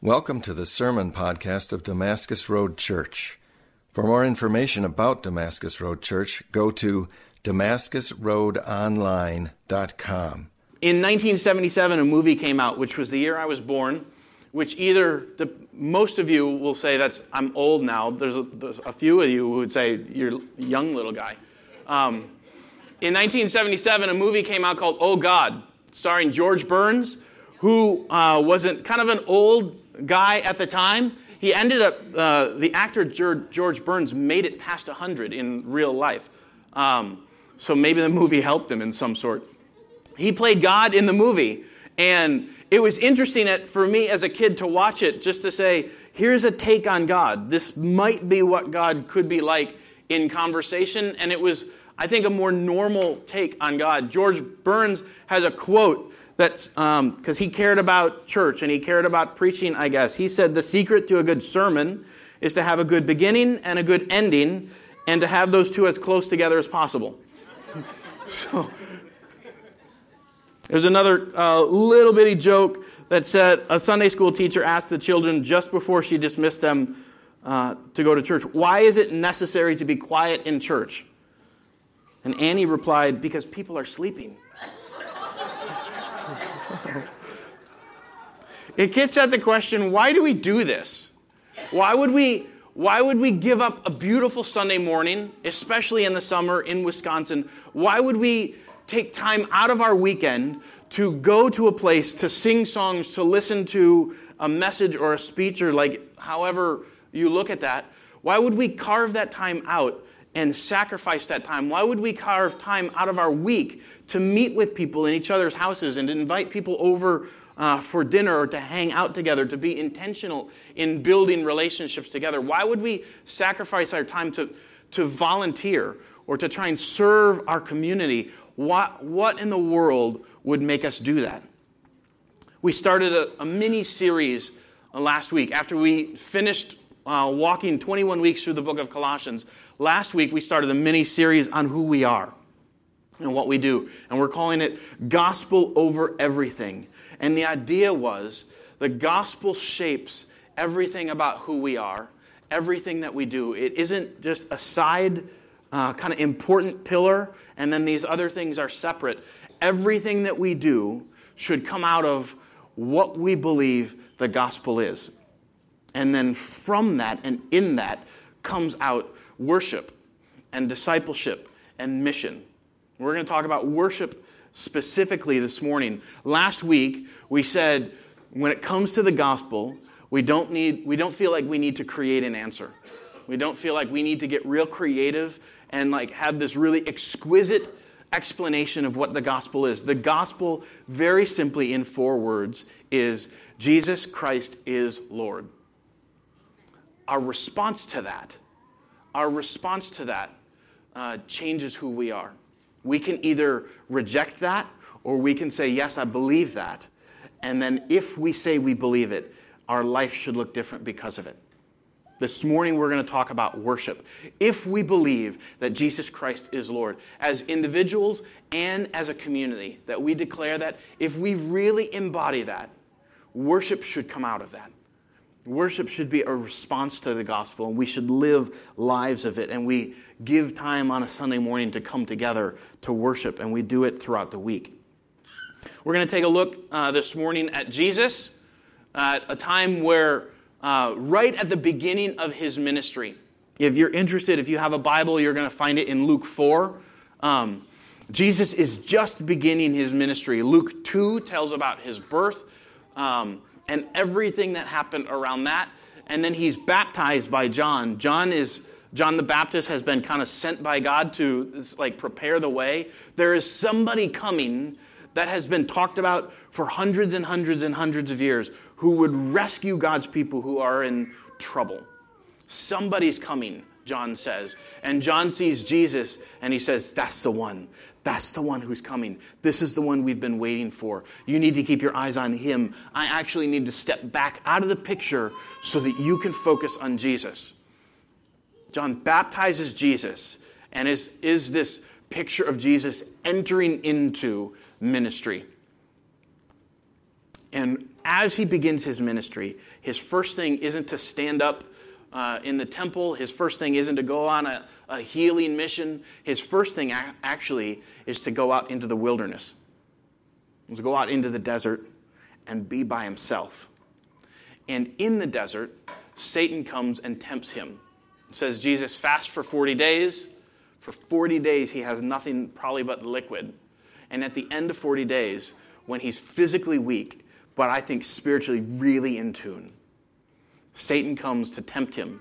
Welcome to the Sermon Podcast of Damascus Road Church. For more information about Damascus Road Church, go to damascusroadonline.com. In 1977, a movie came out, which was the year I was born, which either the, most of you will say that's I'm old now. There's a, there's a few of you who would say you're young little guy. Um, in 1977, a movie came out called Oh God, starring George Burns, who uh, wasn't kind of an old guy at the time. He ended up, uh, the actor George Burns made it past 100 in real life. Um, so maybe the movie helped him in some sort. He played God in the movie. And it was interesting for me as a kid to watch it just to say, here's a take on God. This might be what God could be like in conversation. And it was, I think, a more normal take on God. George Burns has a quote that's because um, he cared about church and he cared about preaching, I guess. He said the secret to a good sermon is to have a good beginning and a good ending and to have those two as close together as possible. so, there's another uh, little bitty joke that said a Sunday school teacher asked the children just before she dismissed them uh, to go to church, Why is it necessary to be quiet in church? And Annie replied, Because people are sleeping. It gets at the question why do we do this? Why would we? Why would we give up a beautiful Sunday morning, especially in the summer in Wisconsin? Why would we take time out of our weekend to go to a place to sing songs, to listen to a message or a speech, or like however you look at that? Why would we carve that time out and sacrifice that time? Why would we carve time out of our week to meet with people in each other's houses and invite people over uh, for dinner or to hang out together, to be intentional in building relationships together? Why would we sacrifice our time to, to volunteer or to try and serve our community? What, what in the world would make us do that? We started a, a mini series uh, last week after we finished uh, walking 21 weeks through the book of Colossians. Last week, we started a mini series on who we are and what we do. And we're calling it Gospel Over Everything. And the idea was the gospel shapes everything about who we are, everything that we do. It isn't just a side uh, kind of important pillar, and then these other things are separate. Everything that we do should come out of what we believe the gospel is. And then from that and in that comes out worship and discipleship and mission. We're going to talk about worship specifically this morning. Last week, we said when it comes to the gospel, we don't, need, we don't feel like we need to create an answer. We don't feel like we need to get real creative and like have this really exquisite explanation of what the gospel is. The gospel, very simply in four words, is Jesus Christ is Lord. Our response to that, our response to that uh, changes who we are. We can either reject that or we can say, Yes, I believe that. And then if we say we believe it, our life should look different because of it. This morning, we're going to talk about worship. If we believe that Jesus Christ is Lord, as individuals and as a community, that we declare that, if we really embody that, worship should come out of that. Worship should be a response to the gospel, and we should live lives of it. And we give time on a Sunday morning to come together to worship, and we do it throughout the week. We're going to take a look uh, this morning at Jesus, at a time where, uh, right at the beginning of his ministry, if you're interested, if you have a Bible, you're going to find it in Luke 4. Um, Jesus is just beginning his ministry. Luke 2 tells about his birth um, and everything that happened around that. And then he's baptized by John. John is John the Baptist has been kind of sent by God to like prepare the way. There is somebody coming that has been talked about for hundreds and hundreds and hundreds of years who would rescue God's people who are in trouble. Somebody's coming, John says. And John sees Jesus and he says, That's the one. That's the one who's coming. This is the one we've been waiting for. You need to keep your eyes on him. I actually need to step back out of the picture so that you can focus on Jesus. John baptizes Jesus and is, is this picture of Jesus entering into ministry. And as he begins his ministry, his first thing isn't to stand up uh, in the temple. His first thing isn't to go on a, a healing mission. His first thing actually is to go out into the wilderness, to go out into the desert and be by himself. And in the desert, Satan comes and tempts him. Says, Jesus fast for 40 days. For 40 days, he has nothing probably but liquid. And at the end of 40 days, when he's physically weak, but I think spiritually really in tune, Satan comes to tempt him.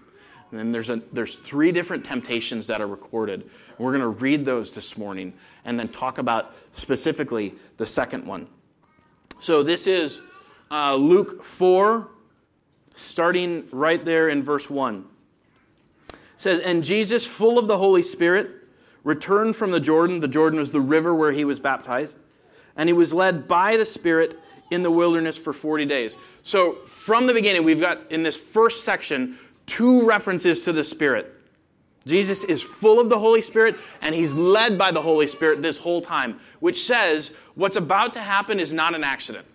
And then there's, a, there's three different temptations that are recorded. We're going to read those this morning and then talk about specifically the second one. So this is uh, Luke 4, starting right there in verse 1. Says, And Jesus, full of the Holy Spirit, returned from the Jordan. The Jordan was the river where he was baptized. And he was led by the Spirit in the wilderness for 40 days. So, from the beginning, we've got in this first section two references to the Spirit. Jesus is full of the Holy Spirit and he's led by the Holy Spirit this whole time, which says what's about to happen is not an accident.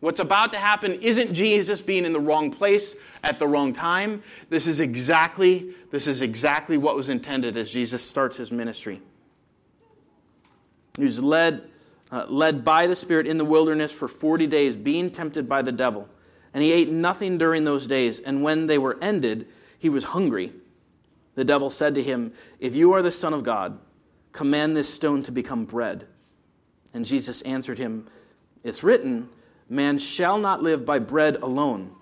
What's about to happen isn't Jesus being in the wrong place at the wrong time. This is exactly this is exactly what was intended as Jesus starts his ministry. He was led uh, led by the Spirit in the wilderness for 40 days, being tempted by the devil. And he ate nothing during those days. And when they were ended, he was hungry. The devil said to him, If you are the Son of God, command this stone to become bread. And Jesus answered him, It's written, Man shall not live by bread alone.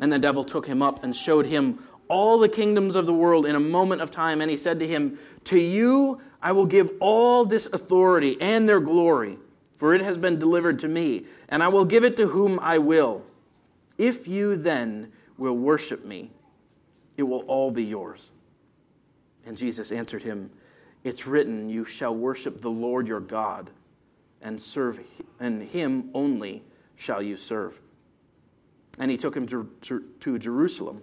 And the devil took him up and showed him all the kingdoms of the world in a moment of time. And he said to him, To you I will give all this authority and their glory, for it has been delivered to me, and I will give it to whom I will. If you then will worship me, it will all be yours. And Jesus answered him, It's written, You shall worship the Lord your God, and serve, and him only shall you serve. And he took him to, to, to Jerusalem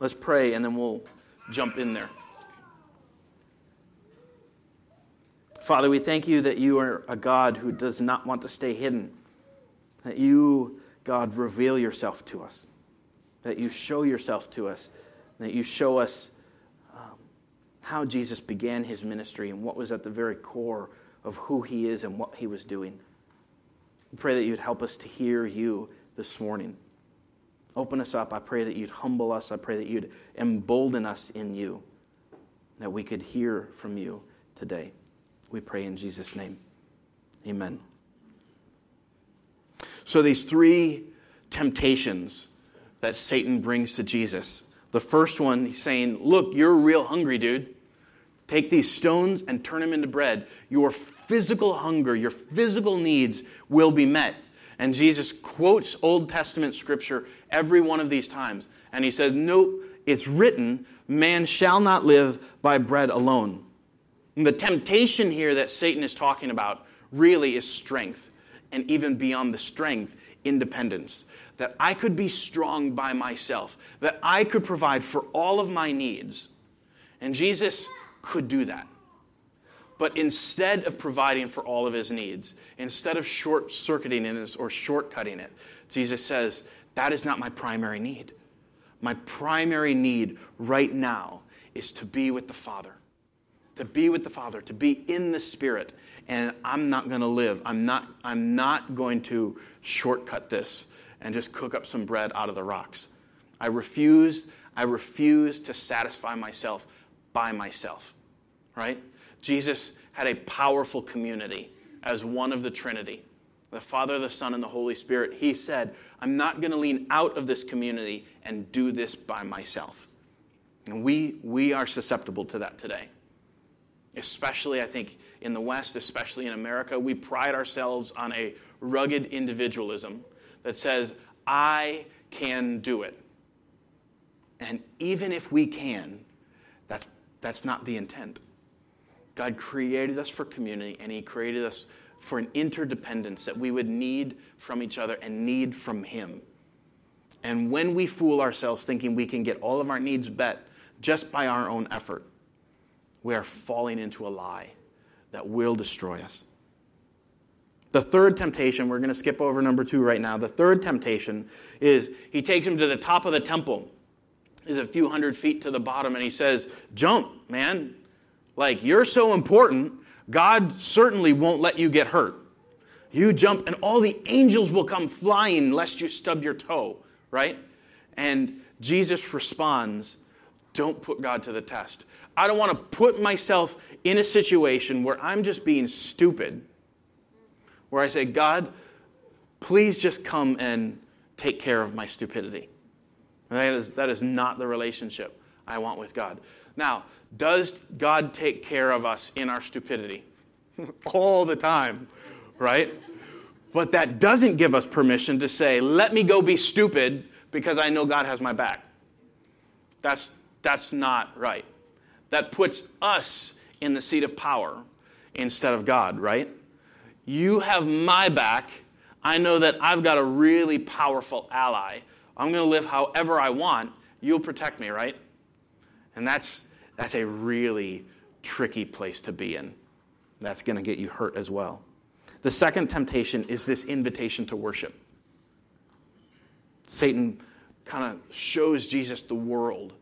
Let's pray and then we'll jump in there. Father, we thank you that you are a God who does not want to stay hidden. That you, God, reveal yourself to us. That you show yourself to us. That you show us um, how Jesus began his ministry and what was at the very core of who he is and what he was doing. We pray that you'd help us to hear you this morning. Open us up. I pray that you'd humble us. I pray that you'd embolden us in you, that we could hear from you today. We pray in Jesus' name. Amen. So, these three temptations that Satan brings to Jesus. The first one, he's saying, Look, you're real hungry, dude. Take these stones and turn them into bread. Your physical hunger, your physical needs will be met. And Jesus quotes Old Testament scripture every one of these times. And he says, Nope, it's written, man shall not live by bread alone. And the temptation here that Satan is talking about really is strength, and even beyond the strength, independence. That I could be strong by myself, that I could provide for all of my needs. And Jesus could do that. But instead of providing for all of his needs, instead of short circuiting it or shortcutting it, Jesus says, That is not my primary need. My primary need right now is to be with the Father. To be with the Father, to be in the Spirit. And I'm not going to live. I'm not, I'm not going to shortcut this and just cook up some bread out of the rocks. I refuse, I refuse to satisfy myself by myself. Right? Jesus had a powerful community as one of the Trinity the Father, the Son, and the Holy Spirit. He said, I'm not going to lean out of this community and do this by myself. And we, we are susceptible to that today. Especially, I think, in the West, especially in America, we pride ourselves on a rugged individualism that says, I can do it. And even if we can, that's, that's not the intent. God created us for community, and He created us for an interdependence that we would need from each other and need from Him. And when we fool ourselves thinking we can get all of our needs met just by our own effort, we are falling into a lie that will destroy us. The third temptation, we're going to skip over number two right now. The third temptation is he takes him to the top of the temple, is a few hundred feet to the bottom, and he says, Jump, man. Like, you're so important, God certainly won't let you get hurt. You jump, and all the angels will come flying lest you stub your toe, right? And Jesus responds, Don't put God to the test. I don't want to put myself in a situation where I'm just being stupid where I say, God, please just come and take care of my stupidity. And that is, that is not the relationship I want with God. Now, does God take care of us in our stupidity? All the time, right? But that doesn't give us permission to say, let me go be stupid because I know God has my back. That's, that's not right. That puts us in the seat of power instead of God, right? You have my back. I know that I've got a really powerful ally. I'm going to live however I want. You'll protect me, right? And that's, that's a really tricky place to be in. That's going to get you hurt as well. The second temptation is this invitation to worship. Satan kind of shows Jesus the world.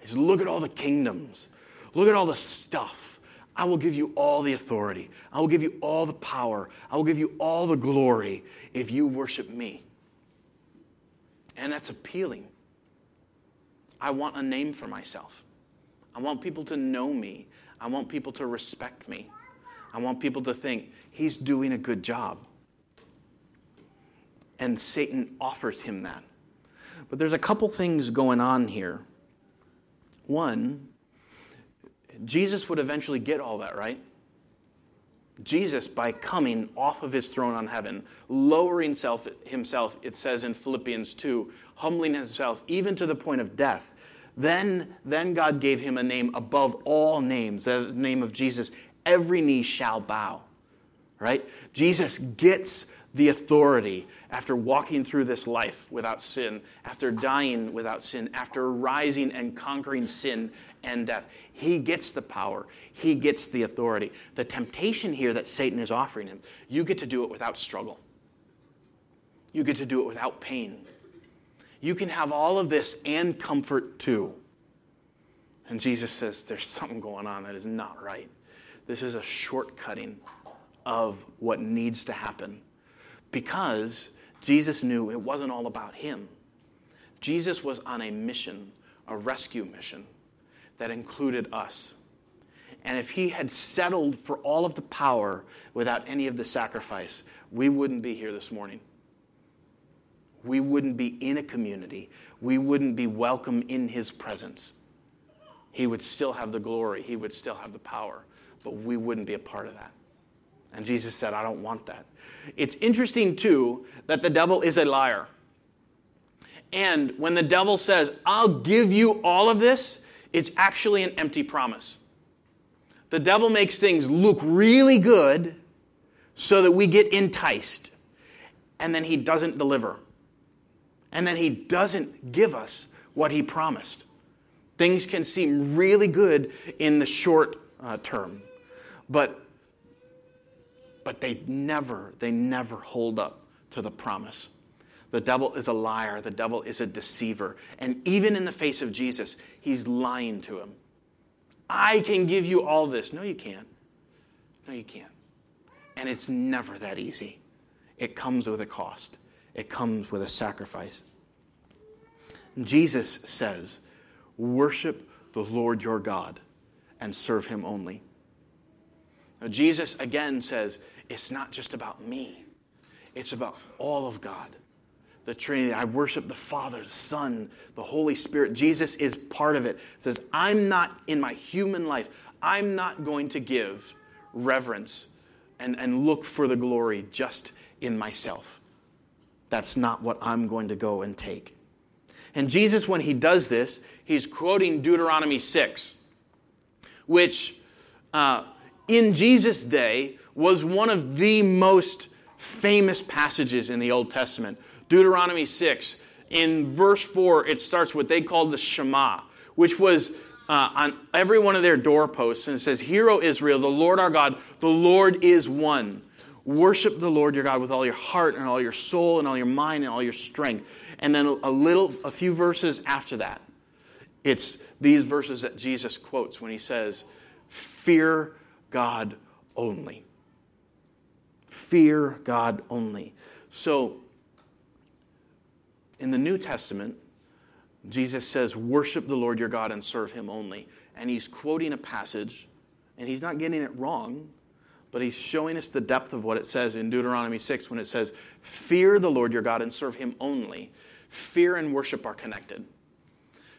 He says, Look at all the kingdoms, look at all the stuff. I will give you all the authority. I will give you all the power. I will give you all the glory if you worship me. And that's appealing. I want a name for myself. I want people to know me. I want people to respect me. I want people to think he's doing a good job. And Satan offers him that. But there's a couple things going on here. One, Jesus would eventually get all that, right? Jesus, by coming off of his throne on heaven, lowering self, himself, it says in Philippians 2, humbling himself even to the point of death, then, then God gave him a name above all names, the name of Jesus. Every knee shall bow, right? Jesus gets the authority after walking through this life without sin, after dying without sin, after rising and conquering sin and death. He gets the power, he gets the authority. The temptation here that Satan is offering him, you get to do it without struggle, you get to do it without pain. You can have all of this and comfort too. And Jesus says, There's something going on that is not right. This is a shortcutting of what needs to happen because Jesus knew it wasn't all about him. Jesus was on a mission, a rescue mission that included us. And if he had settled for all of the power without any of the sacrifice, we wouldn't be here this morning. We wouldn't be in a community. We wouldn't be welcome in his presence. He would still have the glory, he would still have the power, but we wouldn't be a part of that. And Jesus said, I don't want that. It's interesting, too, that the devil is a liar. And when the devil says, I'll give you all of this, it's actually an empty promise. The devil makes things look really good so that we get enticed. And then he doesn't deliver. And then he doesn't give us what he promised. Things can seem really good in the short uh, term, but, but they never, they never hold up to the promise. The devil is a liar. The devil is a deceiver. And even in the face of Jesus, he's lying to him. I can give you all this. No, you can't. No, you can't. And it's never that easy. It comes with a cost, it comes with a sacrifice. Jesus says, Worship the Lord your God and serve him only. Now, Jesus again says, It's not just about me, it's about all of God the Trinity. I worship the Father, the Son, the Holy Spirit. Jesus is part of it. it. says, I'm not in my human life, I'm not going to give reverence and, and look for the glory just in myself. That's not what I'm going to go and take. And Jesus, when he does this, he's quoting Deuteronomy 6, which uh, in Jesus' day was one of the most famous passages in the Old Testament. Deuteronomy 6, in verse 4, it starts what they called the Shema, which was uh, on every one of their doorposts. And it says, Hear, O Israel, the Lord our God, the Lord is one. Worship the Lord your God with all your heart and all your soul and all your mind and all your strength. And then a little, a few verses after that, it's these verses that Jesus quotes when he says, Fear God only. Fear God only. So, in the New Testament, Jesus says, Worship the Lord your God and serve him only. And he's quoting a passage, and he's not getting it wrong, but he's showing us the depth of what it says in Deuteronomy 6 when it says, Fear the Lord your God and serve him only. Fear and worship are connected.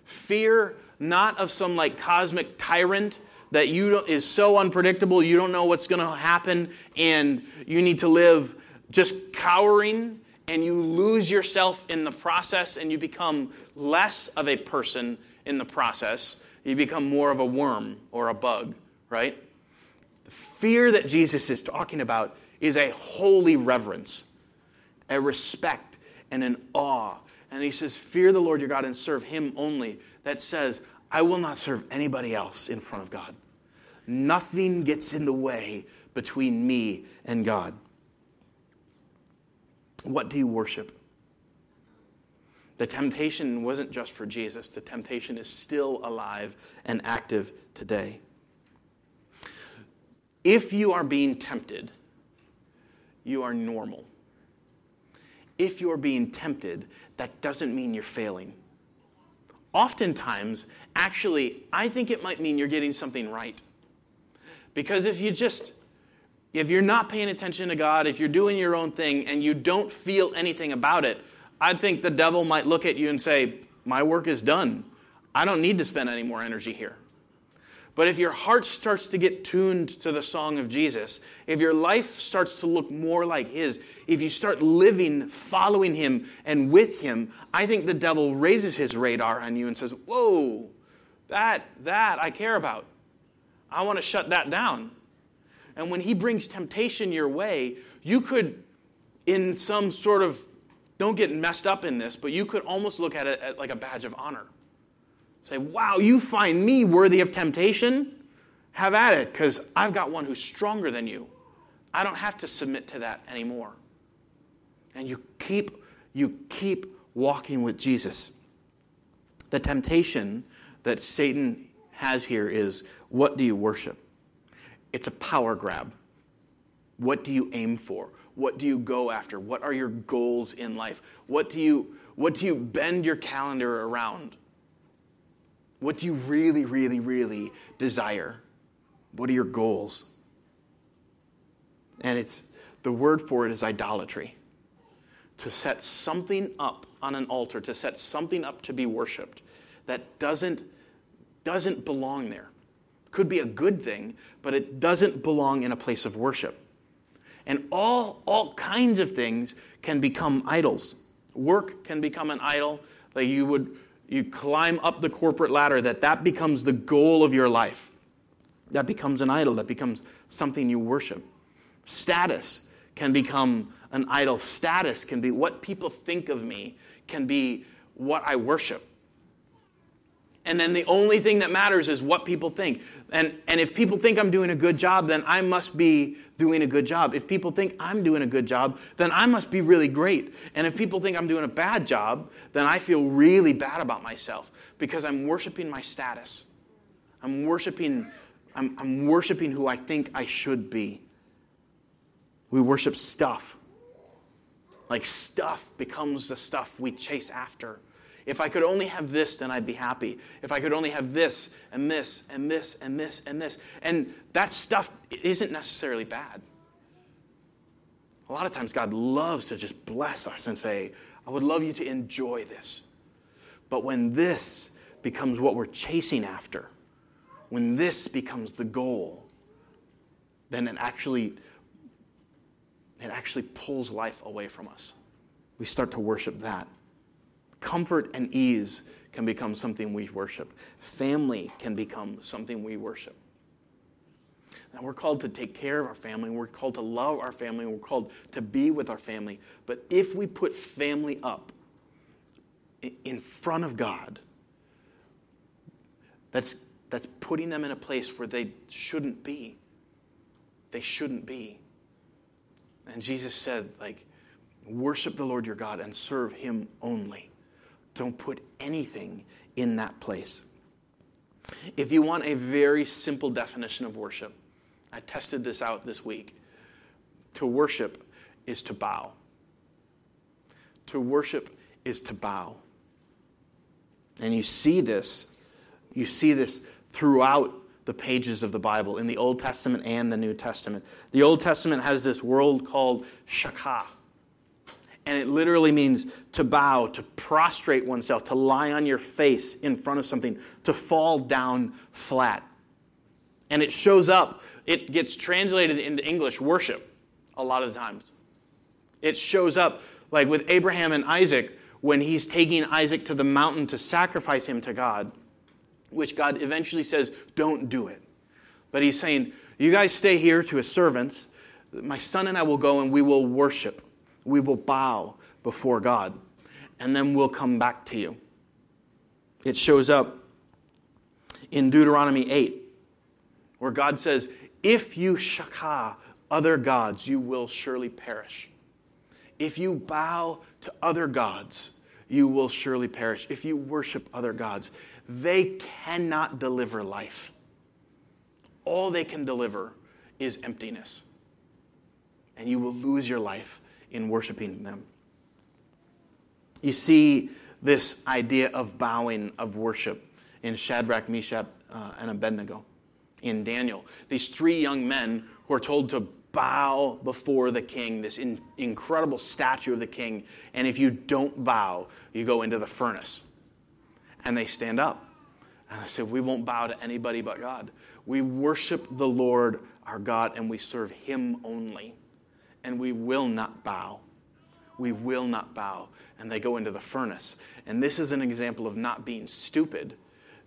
Fear not of some like cosmic tyrant that you is so unpredictable you don't know what's going to happen and you need to live just cowering and you lose yourself in the process and you become less of a person in the process you become more of a worm or a bug right fear that jesus is talking about is a holy reverence a respect and an awe and he says fear the lord your god and serve him only that says I will not serve anybody else in front of God. Nothing gets in the way between me and God. What do you worship? The temptation wasn't just for Jesus, the temptation is still alive and active today. If you are being tempted, you are normal. If you're being tempted, that doesn't mean you're failing oftentimes, actually, I think it might mean you're getting something right. Because if you just, if you're not paying attention to God, if you're doing your own thing and you don't feel anything about it, I think the devil might look at you and say, My work is done. I don't need to spend any more energy here. But if your heart starts to get tuned to the song of Jesus, if your life starts to look more like His, if you start living, following Him, and with Him, I think the devil raises his radar on you and says, Whoa, that, that I care about. I want to shut that down. And when He brings temptation your way, you could, in some sort of, don't get messed up in this, but you could almost look at it like a badge of honor. Say, wow, you find me worthy of temptation? Have at it, because I've got one who's stronger than you. I don't have to submit to that anymore. And you keep, you keep walking with Jesus. The temptation that Satan has here is what do you worship? It's a power grab. What do you aim for? What do you go after? What are your goals in life? What do you, what do you bend your calendar around? What do you really, really, really desire? What are your goals? And it's the word for it is idolatry. To set something up on an altar, to set something up to be worshiped that doesn't, doesn't belong there. Could be a good thing, but it doesn't belong in a place of worship. And all, all kinds of things can become idols. Work can become an idol. Like you would you climb up the corporate ladder, that that becomes the goal of your life. That becomes an idol, that becomes something you worship. Status can become an idol. Status can be what people think of me, can be what I worship. And then the only thing that matters is what people think. And, and if people think I'm doing a good job, then I must be doing a good job. If people think I'm doing a good job, then I must be really great. And if people think I'm doing a bad job, then I feel really bad about myself because I'm worshiping my status. I'm worshiping, I'm, I'm worshiping who I think I should be. We worship stuff. Like stuff becomes the stuff we chase after. If I could only have this, then I'd be happy. If I could only have this and this and this and this and this. And that stuff isn't necessarily bad. A lot of times, God loves to just bless us and say, I would love you to enjoy this. But when this becomes what we're chasing after, when this becomes the goal, then it actually, it actually pulls life away from us. we start to worship that. Comfort and ease can become something we worship. Family can become something we worship. Now, we're called to take care of our family, we're called to love our family, we're called to be with our family. But if we put family up in front of God, that's, that's putting them in a place where they shouldn't be. They shouldn't be. And Jesus said, like, worship the Lord your God and serve him only. Don't put anything in that place. If you want a very simple definition of worship, I tested this out this week. To worship is to bow. To worship is to bow. And you see this, you see this throughout the pages of the Bible, in the Old Testament and the New Testament. The Old Testament has this word called shakah. And it literally means to bow, to prostrate oneself, to lie on your face in front of something, to fall down flat. And it shows up, it gets translated into English worship a lot of the times. It shows up like with Abraham and Isaac when he's taking Isaac to the mountain to sacrifice him to God, which God eventually says, don't do it. But he's saying, you guys stay here to his servants. My son and I will go and we will worship we will bow before God, and then we'll come back to you. It shows up in Deuteronomy 8, where God says, If you shakah other gods, you will surely perish. If you bow to other gods, you will surely perish. If you worship other gods, they cannot deliver life. All they can deliver is emptiness. And you will lose your life in worshiping them. You see this idea of bowing of worship in Shadrach, Meshach, uh, and Abednego. In Daniel, these three young men who are told to bow before the king, this in, incredible statue of the king, and if you don't bow, you go into the furnace. And they stand up. And they say, We won't bow to anybody but God. We worship the Lord our God and we serve him only and we will not bow. We will not bow. And they go into the furnace. And this is an example of not being stupid.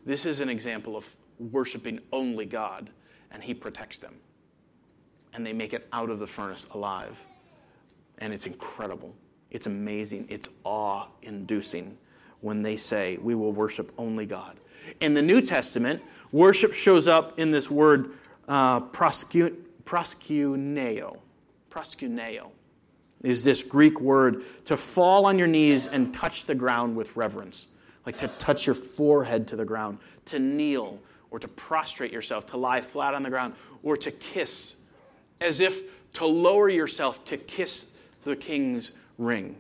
This is an example of worshiping only God, and He protects them. And they make it out of the furnace alive. And it's incredible. It's amazing. It's awe inducing when they say, We will worship only God. In the New Testament, worship shows up in this word uh, proskuneo proskuneo is this Greek word to fall on your knees and touch the ground with reverence, like to touch your forehead to the ground, to kneel or to prostrate yourself, to lie flat on the ground, or to kiss, as if to lower yourself to kiss the king's ring.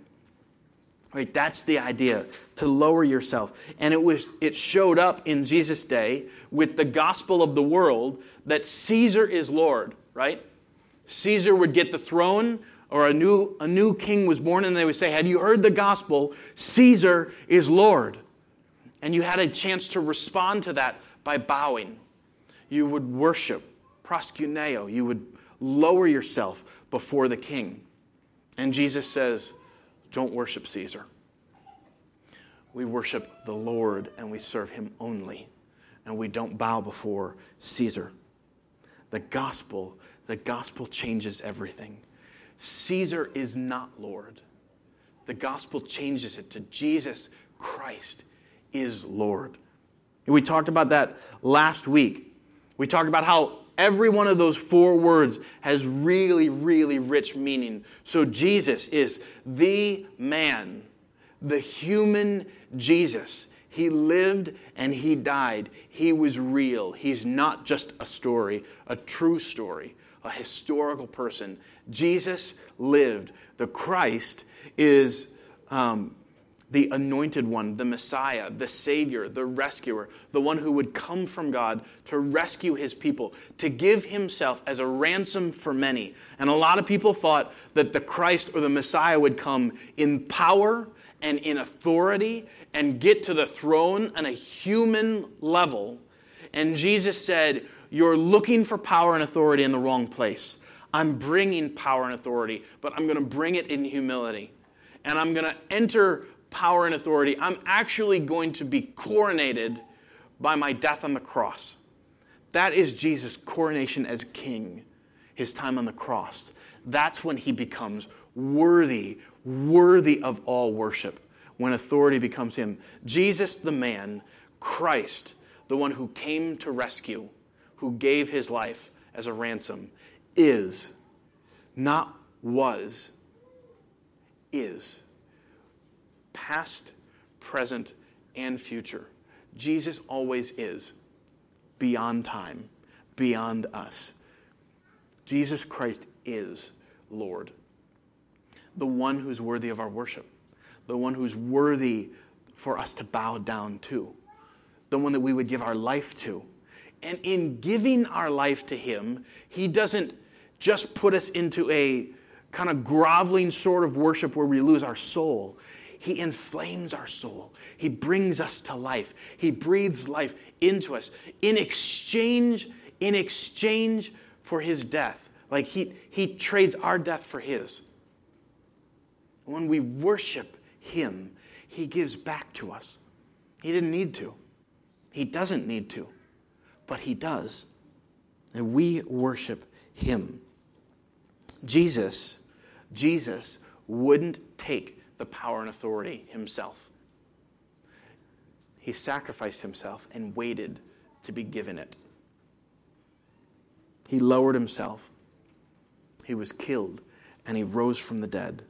Right, that's the idea to lower yourself. And it was it showed up in Jesus' day with the gospel of the world that Caesar is Lord, right? Caesar would get the throne, or a new, a new king was born, and they would say, Have you heard the gospel? Caesar is Lord. And you had a chance to respond to that by bowing. You would worship, proskuneo. You would lower yourself before the king. And Jesus says, Don't worship Caesar. We worship the Lord and we serve him only. And we don't bow before Caesar. The gospel the gospel changes everything. Caesar is not Lord. The gospel changes it to Jesus Christ is Lord. We talked about that last week. We talked about how every one of those four words has really, really rich meaning. So Jesus is the man, the human Jesus. He lived and he died. He was real. He's not just a story, a true story a historical person. Jesus lived. The Christ is um, the anointed one, the Messiah, the Savior, the rescuer, the one who would come from God to rescue his people, to give himself as a ransom for many. And a lot of people thought that the Christ or the Messiah would come in power and in authority and get to the throne on a human level. And Jesus said, you're looking for power and authority in the wrong place. I'm bringing power and authority, but I'm going to bring it in humility. and I'm going to enter power and authority. I'm actually going to be coronated by my death on the cross. That is Jesus' coronation as king, his time on the cross. That's when he becomes worthy, worthy of all worship, when authority becomes him. Jesus, the man, Christ, the one who came to rescue, who gave his life as a ransom, is, not was, is. Past, present, and future. Jesus always is, beyond time, beyond us. Jesus Christ is Lord, the one who's worthy of our worship, the one who's worthy for us to bow down to, the one that we would give our life to. And in giving our life to Him, He doesn't just put us into a kind of groveling sort of worship where we lose our soul. He inflames our soul. He brings us to life. He breathes life into us in exchange in exchange for his death. Like he, he trades our death for his. When we worship him, he gives back to us. He didn't need to. He doesn't need to, but he does. And we worship him. Jesus, Jesus wouldn't take the power and authority himself. He sacrificed himself and waited to be given it. He lowered himself he was killed, and he rose from the dead,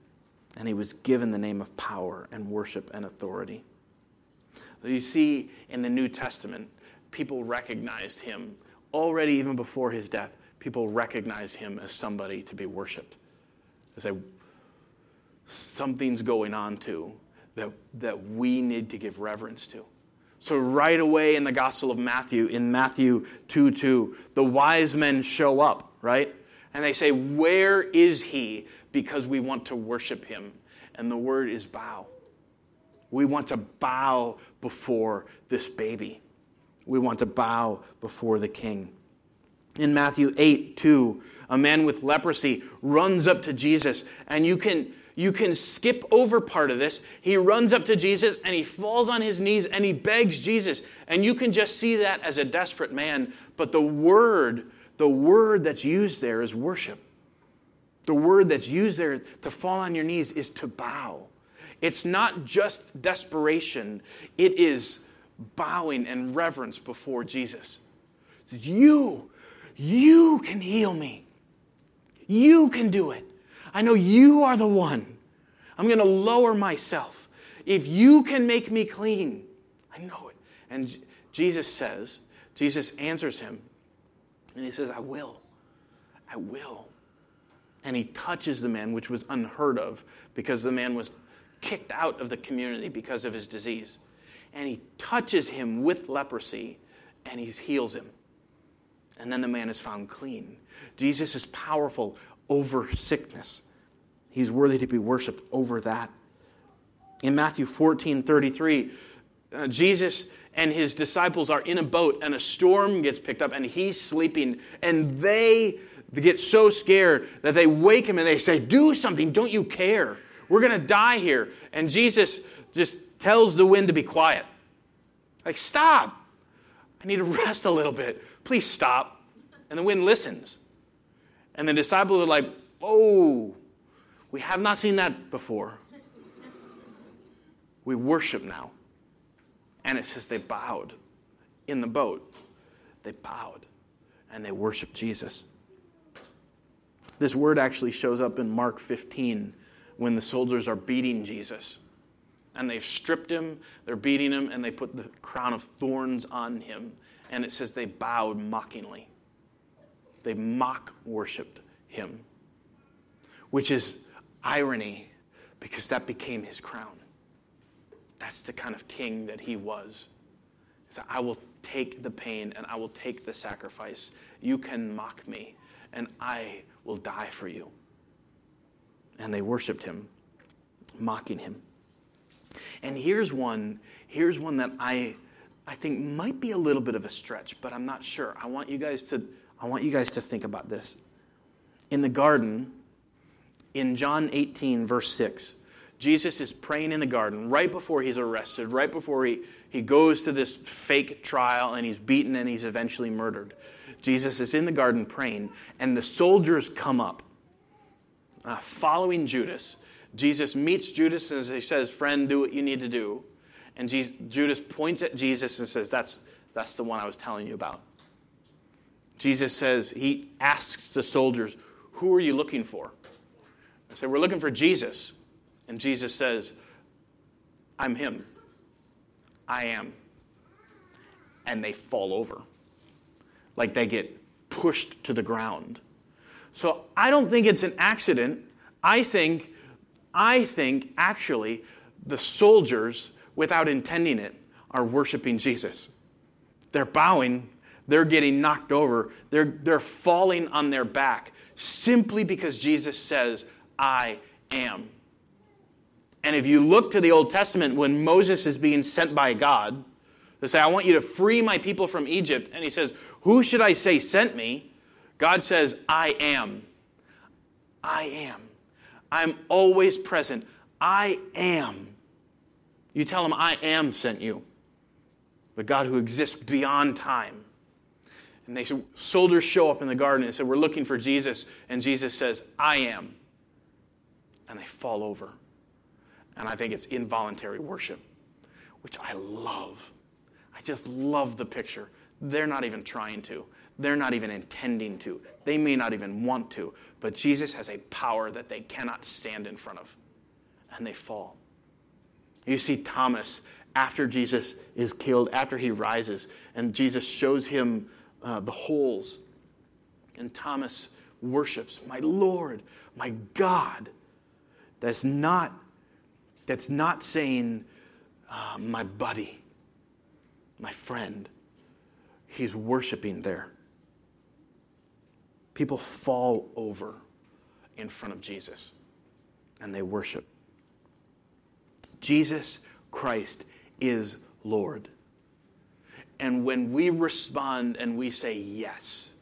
and he was given the name of power and worship and authority. You see, in the New Testament, people recognized him already, even before his death. People recognized him as somebody to be worshiped. As a something's going on too that, that we need to give reverence to. So, right away in the Gospel of Matthew, in Matthew 2 2, the wise men show up, right? and they say, Where is he? Because we want to worship him. And the word is bow. We want to bow before this baby. We want to bow before the king. In Matthew 8, 2, a man with leprosy runs up to Jesus, and you can, you can skip over part of this. He runs up to Jesus and he falls on his knees and he begs Jesus. And you can just see that as a desperate man, but the word the word that's used there is worship. The word that's used there to fall on your knees is to bow. It's not just desperation, it is bowing and reverence before Jesus. You, you can heal me. You can do it. I know you are the one. I'm going to lower myself. If you can make me clean, I know it. And Jesus says, Jesus answers him, and he says, I will. I will. And he touches the man, which was unheard of because the man was kicked out of the community because of his disease. And he touches him with leprosy and he heals him. And then the man is found clean. Jesus is powerful over sickness. He's worthy to be worshiped over that. In Matthew 14 33, uh, Jesus and his disciples are in a boat and a storm gets picked up and he's sleeping and they get so scared that they wake him and they say, Do something, don't you care? We're going to die here. And Jesus just tells the wind to be quiet. Like, stop. I need to rest a little bit. Please stop. And the wind listens. And the disciples are like, Oh, we have not seen that before. We worship now. And it says they bowed in the boat. They bowed and they worshiped Jesus. This word actually shows up in Mark 15 when the soldiers are beating Jesus. And they've stripped him, they're beating him, and they put the crown of thorns on him. And it says they bowed mockingly. They mock worshiped him, which is irony because that became his crown. That's the kind of king that he was. So I will take the pain and I will take the sacrifice. You can mock me, and I will die for you. And they worshiped him, mocking him. And here's one, here's one that I I think might be a little bit of a stretch, but I'm not sure. I want you guys to I want you guys to think about this. In the garden, in John 18, verse 6, Jesus is praying in the garden right before he's arrested, right before he, he goes to this fake trial and he's beaten and he's eventually murdered. Jesus is in the garden praying, and the soldiers come up uh, following Judas. Jesus meets Judas and he says, Friend, do what you need to do. And Jesus, Judas points at Jesus and says, that's, that's the one I was telling you about. Jesus says, He asks the soldiers, Who are you looking for? I say, We're looking for Jesus. And Jesus says, I'm Him. I am. And they fall over. Like they get pushed to the ground. So I don't think it's an accident. I think, I think actually the soldiers, without intending it, are worshiping Jesus. They're bowing, they're getting knocked over, they're, they're falling on their back simply because Jesus says, I am. And if you look to the Old Testament, when Moses is being sent by God to say, I want you to free my people from Egypt, and he says, Who should I say sent me? God says, I am. I am. I'm always present. I am. You tell him, I am sent you. The God who exists beyond time. And they soldiers show up in the garden and say, We're looking for Jesus. And Jesus says, I am. And they fall over. And I think it's involuntary worship, which I love. I just love the picture. They're not even trying to, they're not even intending to. They may not even want to. But Jesus has a power that they cannot stand in front of. And they fall. You see Thomas after Jesus is killed, after he rises, and Jesus shows him uh, the holes. And Thomas worships, My Lord, my God. That's not that's not saying, uh, my buddy, my friend. He's worshiping there. People fall over in front of Jesus and they worship. Jesus Christ is Lord. And when we respond and we say, Yes,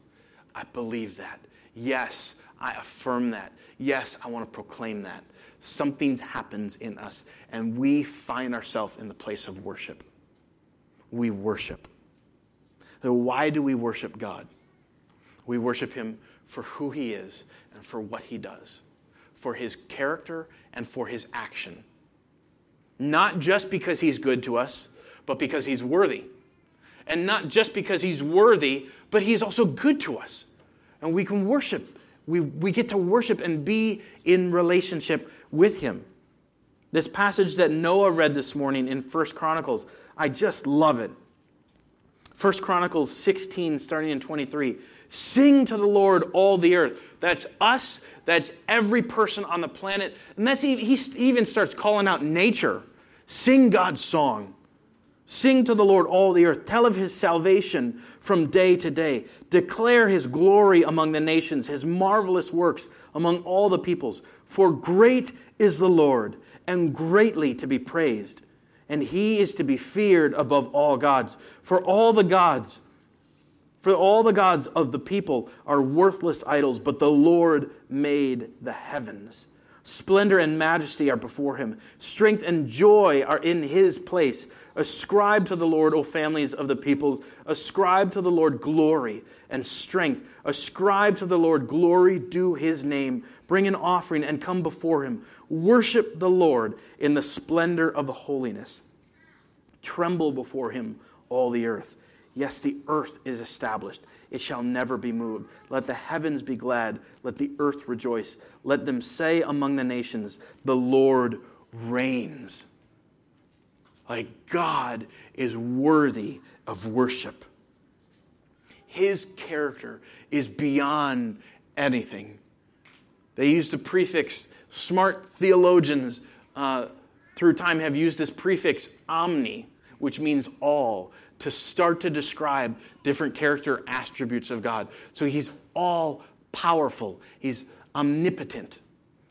I believe that. Yes, I affirm that. Yes, I want to proclaim that something happens in us and we find ourselves in the place of worship. We worship. So, why do we worship God? We worship Him for who He is and for what He does, for His character and for His action. Not just because He's good to us, but because He's worthy. And not just because He's worthy, but He's also good to us. And we can worship. We, we get to worship and be in relationship with him. This passage that Noah read this morning in First Chronicles, I just love it. First Chronicles 16, starting in 23. Sing to the Lord, all the earth. That's us, that's every person on the planet. And that's he even starts calling out nature. Sing God's song. Sing to the Lord, all the earth. Tell of his salvation from day to day. Declare his glory among the nations, his marvelous works among all the peoples. For great is the Lord, and greatly to be praised. And he is to be feared above all gods. For all the gods, for all the gods of the people are worthless idols, but the Lord made the heavens. Splendor and majesty are before him. Strength and joy are in his place. Ascribe to the Lord, O families of the peoples. Ascribe to the Lord glory and strength. Ascribe to the Lord glory, due his name. Bring an offering and come before him. Worship the Lord in the splendor of the holiness. Tremble before him, all the earth. Yes, the earth is established. It shall never be moved. Let the heavens be glad. Let the earth rejoice. Let them say among the nations, The Lord reigns. Like God is worthy of worship. His character is beyond anything. They used the prefix, smart theologians uh, through time have used this prefix omni, which means all, to start to describe different character attributes of God. So he's all powerful, he's omnipotent,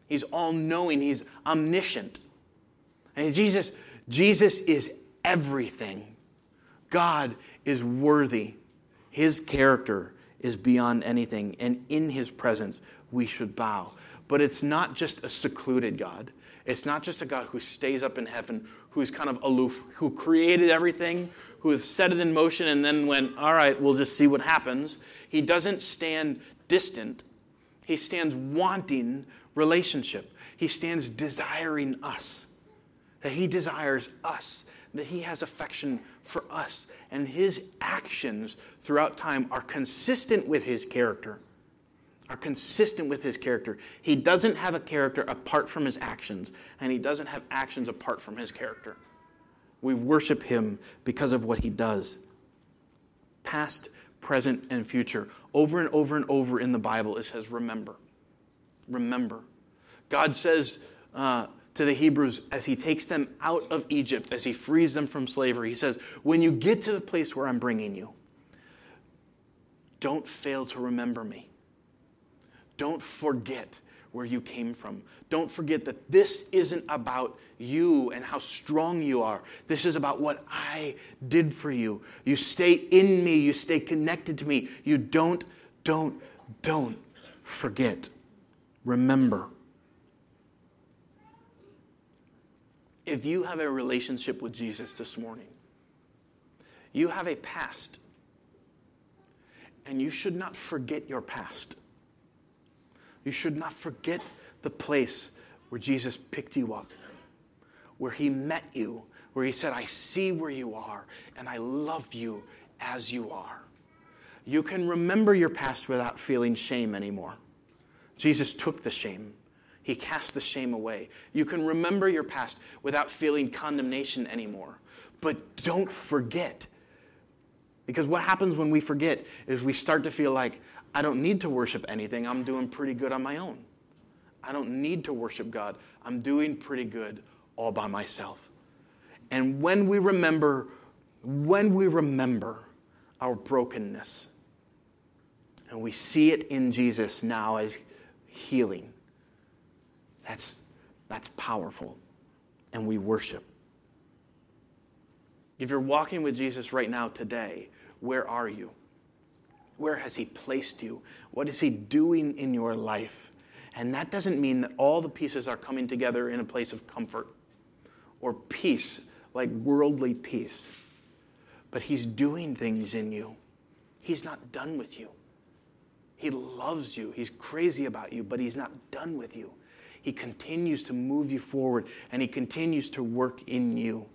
he's all knowing, he's omniscient. And Jesus Jesus is everything. God is worthy. His character is beyond anything. And in his presence, we should bow. But it's not just a secluded God. It's not just a God who stays up in heaven, who's kind of aloof, who created everything, who has set it in motion and then went, all right, we'll just see what happens. He doesn't stand distant, he stands wanting relationship. He stands desiring us, that he desires us, that he has affection for us. And his actions throughout time are consistent with his character. Are consistent with his character. He doesn't have a character apart from his actions, and he doesn't have actions apart from his character. We worship him because of what he does. Past, present, and future. Over and over and over in the Bible, it says, remember. Remember. God says uh, to the Hebrews as he takes them out of Egypt, as he frees them from slavery, he says, When you get to the place where I'm bringing you, don't fail to remember me. Don't forget where you came from. Don't forget that this isn't about you and how strong you are. This is about what I did for you. You stay in me, you stay connected to me. You don't, don't, don't forget. Remember. If you have a relationship with Jesus this morning, you have a past, and you should not forget your past. You should not forget the place where Jesus picked you up, where he met you, where he said, I see where you are, and I love you as you are. You can remember your past without feeling shame anymore. Jesus took the shame. He cast the shame away. You can remember your past without feeling condemnation anymore. But don't forget. Because what happens when we forget is we start to feel like, I don't need to worship anything. I'm doing pretty good on my own. I don't need to worship God. I'm doing pretty good all by myself. And when we remember, when we remember our brokenness, and we see it in Jesus now as healing, that's, that's powerful. And we worship. If you're walking with Jesus right now today, where are you? Where has He placed you? What is He doing in your life? And that doesn't mean that all the pieces are coming together in a place of comfort or peace, like worldly peace. But He's doing things in you. He's not done with you. He loves you. He's crazy about you, but He's not done with you. He continues to move you forward and He continues to work in you.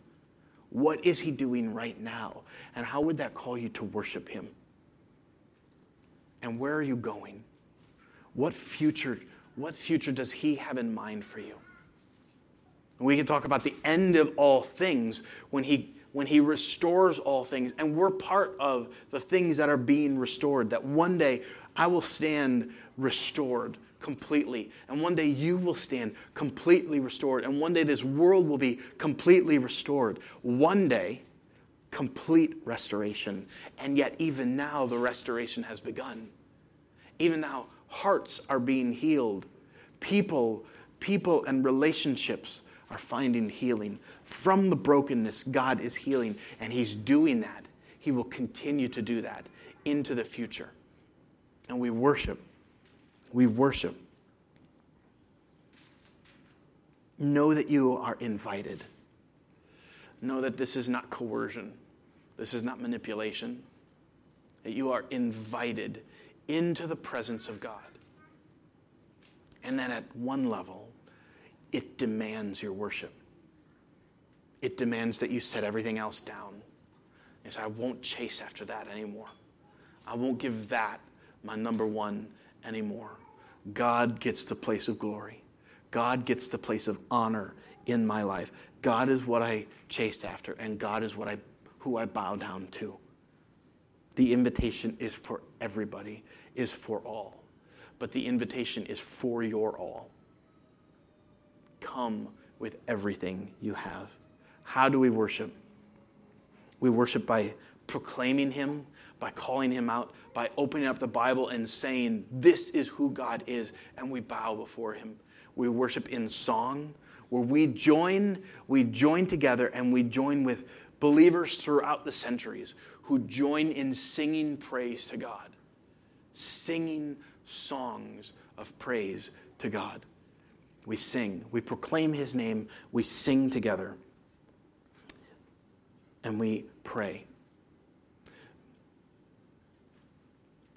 What is He doing right now? And how would that call you to worship Him? And where are you going? What future, what future does He have in mind for you? We can talk about the end of all things when He when he restores all things and we're part of the things that are being restored that one day i will stand restored completely. And one day you will stand completely restored. And one day this world will be completely restored. One day, complete restoration. And yet, even now, the restoration has begun. Even now, hearts are being healed. People, people and relationships are finding healing. From the brokenness, God is healing, and He's doing that. He will continue to do that into the future. And we worship we worship. Know that you are invited. Know that this is not coercion, this is not manipulation. That you are invited into the presence of God. And then at one level, it demands your worship. It demands that you set everything else down. Say, I won't chase after that anymore. I won't give that my number one anymore. God gets the place of glory. God gets the place of honor in my life. God is what I chase after, and God is what I, who I bow down to. The invitation is for everybody, is for all. But the invitation is for your all. Come with everything you have. How do we worship? We worship by proclaiming Him, by calling Him out, by opening up the Bible and saying, This is who God is, and we bow before Him. We worship in song, where we join, we join together and we join with believers throughout the centuries who join in singing praise to God, singing songs of praise to God. we sing. We proclaim his name. We sing together. And we pray.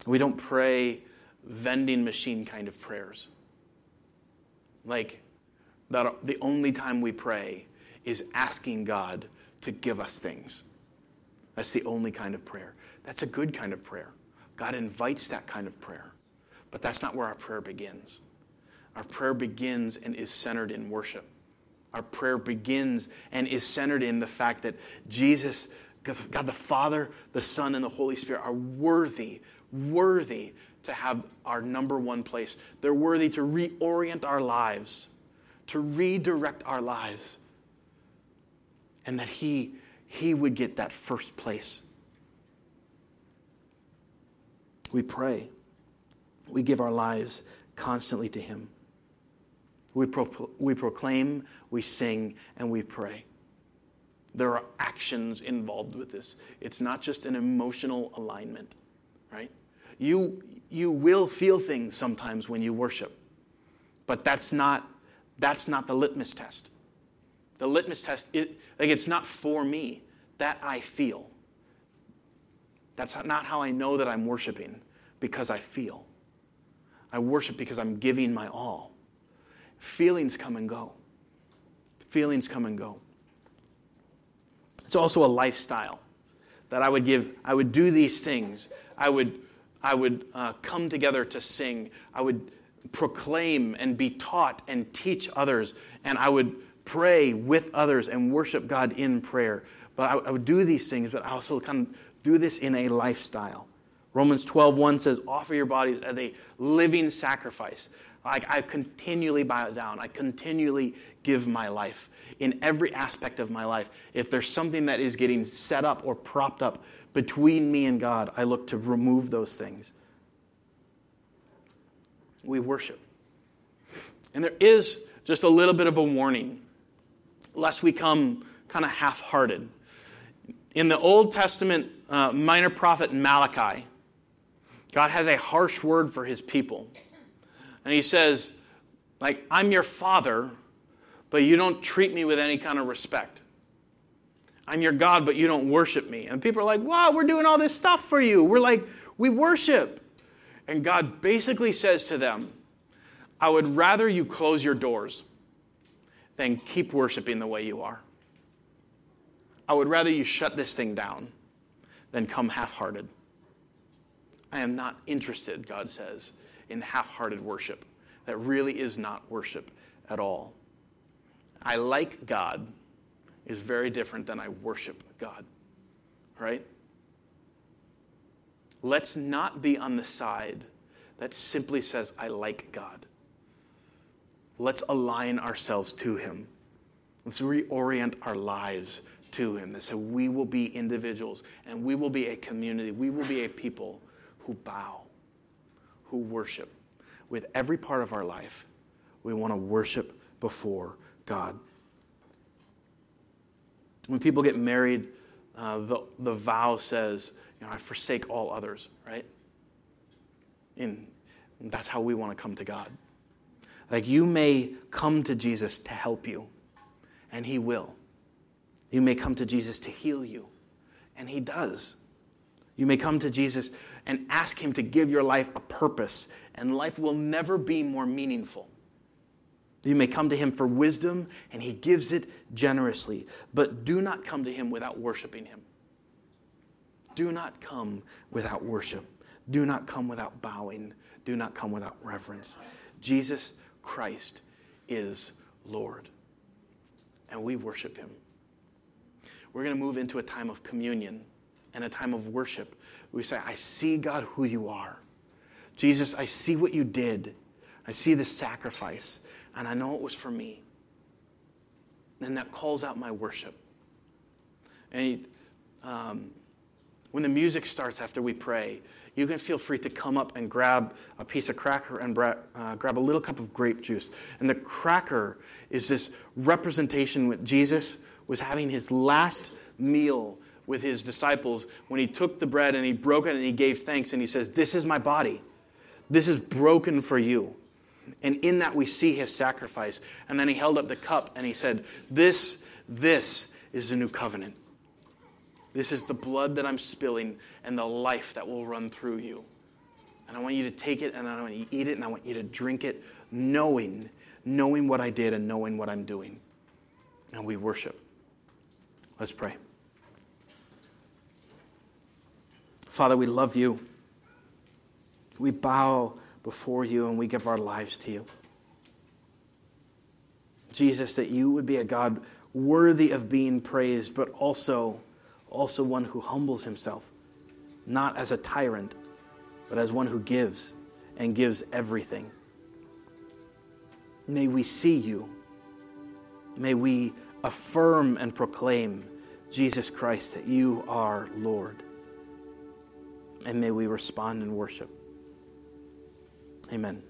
We don't pray vending machine kind of prayers. Like, that the only time we pray is asking God to give us things. That's the only kind of prayer. That's a good kind of prayer. God invites that kind of prayer. But that's not where our prayer begins. Our prayer begins and is centered in worship. Our prayer begins and is centered in the fact that Jesus, God the Father, the Son, and the Holy Spirit are worthy, worthy to have our number one place. They're worthy to reorient our lives, to redirect our lives, and that He, he would get that first place. We pray. We give our lives constantly to Him. We, pro- we proclaim, we sing, and we pray. There are actions involved with this. It's not just an emotional alignment, right? You, you will feel things sometimes when you worship, but that's not, that's not the litmus test. The litmus test, is, like it's not for me, that I feel. That's not how I know that I'm worshiping, because I feel. I worship because I'm giving my all. Feelings come and go. Feelings come and go. It's also a lifestyle that I would give, I would do these things. I would, I would uh, come together to sing. I would proclaim and be taught and teach others. And I would pray with others and worship God in prayer. But I, I would do these things, but I also kind of do this in a lifestyle. Romans 12:1 says, "Offer your bodies as a living sacrifice." Like I continually bow down. I continually give my life in every aspect of my life. If there's something that is getting set up or propped up between me and God, I look to remove those things. We worship. And there is just a little bit of a warning, lest we come kind of half hearted. In the Old Testament uh, minor prophet Malachi, God has a harsh word for his people. And he says, like, I'm your father, but you don't treat me with any kind of respect. I'm your God, but you don't worship me. And people are like, wow, we're doing all this stuff for you. We're like, we worship. And God basically says to them, I would rather you close your doors than keep worshiping the way you are. I would rather you shut this thing down than come half hearted. I am not interested, God says, in half hearted worship. That really is not worship at all. I like God is very different than I worship God, right? Let's not be on the side that simply says, I like God. Let's align ourselves to Him. Let's reorient our lives to Him. That so we will be individuals and we will be a community. We will be a people who bow, who worship. With every part of our life, we want to worship before God. When people get married, uh, the, the vow says, you know, I forsake all others, right? And that's how we want to come to God. Like you may come to Jesus to help you, and He will. You may come to Jesus to heal you, and He does. You may come to Jesus and ask Him to give your life a purpose, and life will never be more meaningful. You may come to Him for wisdom, and He gives it generously. But do not come to Him without worshiping Him. Do not come without worship. Do not come without bowing. Do not come without reverence. Jesus Christ is Lord, and we worship Him. We're going to move into a time of communion and a time of worship we say, I see, God, who you are. Jesus, I see what you did. I see the sacrifice, and I know it was for me. And that calls out my worship. And um, when the music starts after we pray, you can feel free to come up and grab a piece of cracker and bra- uh, grab a little cup of grape juice. And the cracker is this representation that Jesus was having his last meal with his disciples when he took the bread and he broke it and he gave thanks and he says, This is my body. This is broken for you. And in that, we see his sacrifice. And then he held up the cup and he said, This, this is the new covenant. This is the blood that I'm spilling and the life that will run through you. And I want you to take it and I want you to eat it and I want you to drink it, knowing, knowing what I did and knowing what I'm doing. And we worship. Let's pray. Father, we love you. We bow before you and we give our lives to you. Jesus, that you would be a God worthy of being praised, but also, also one who humbles himself, not as a tyrant, but as one who gives and gives everything. May we see you. May we affirm and proclaim, Jesus Christ, that you are Lord. And may we respond in worship. Amen.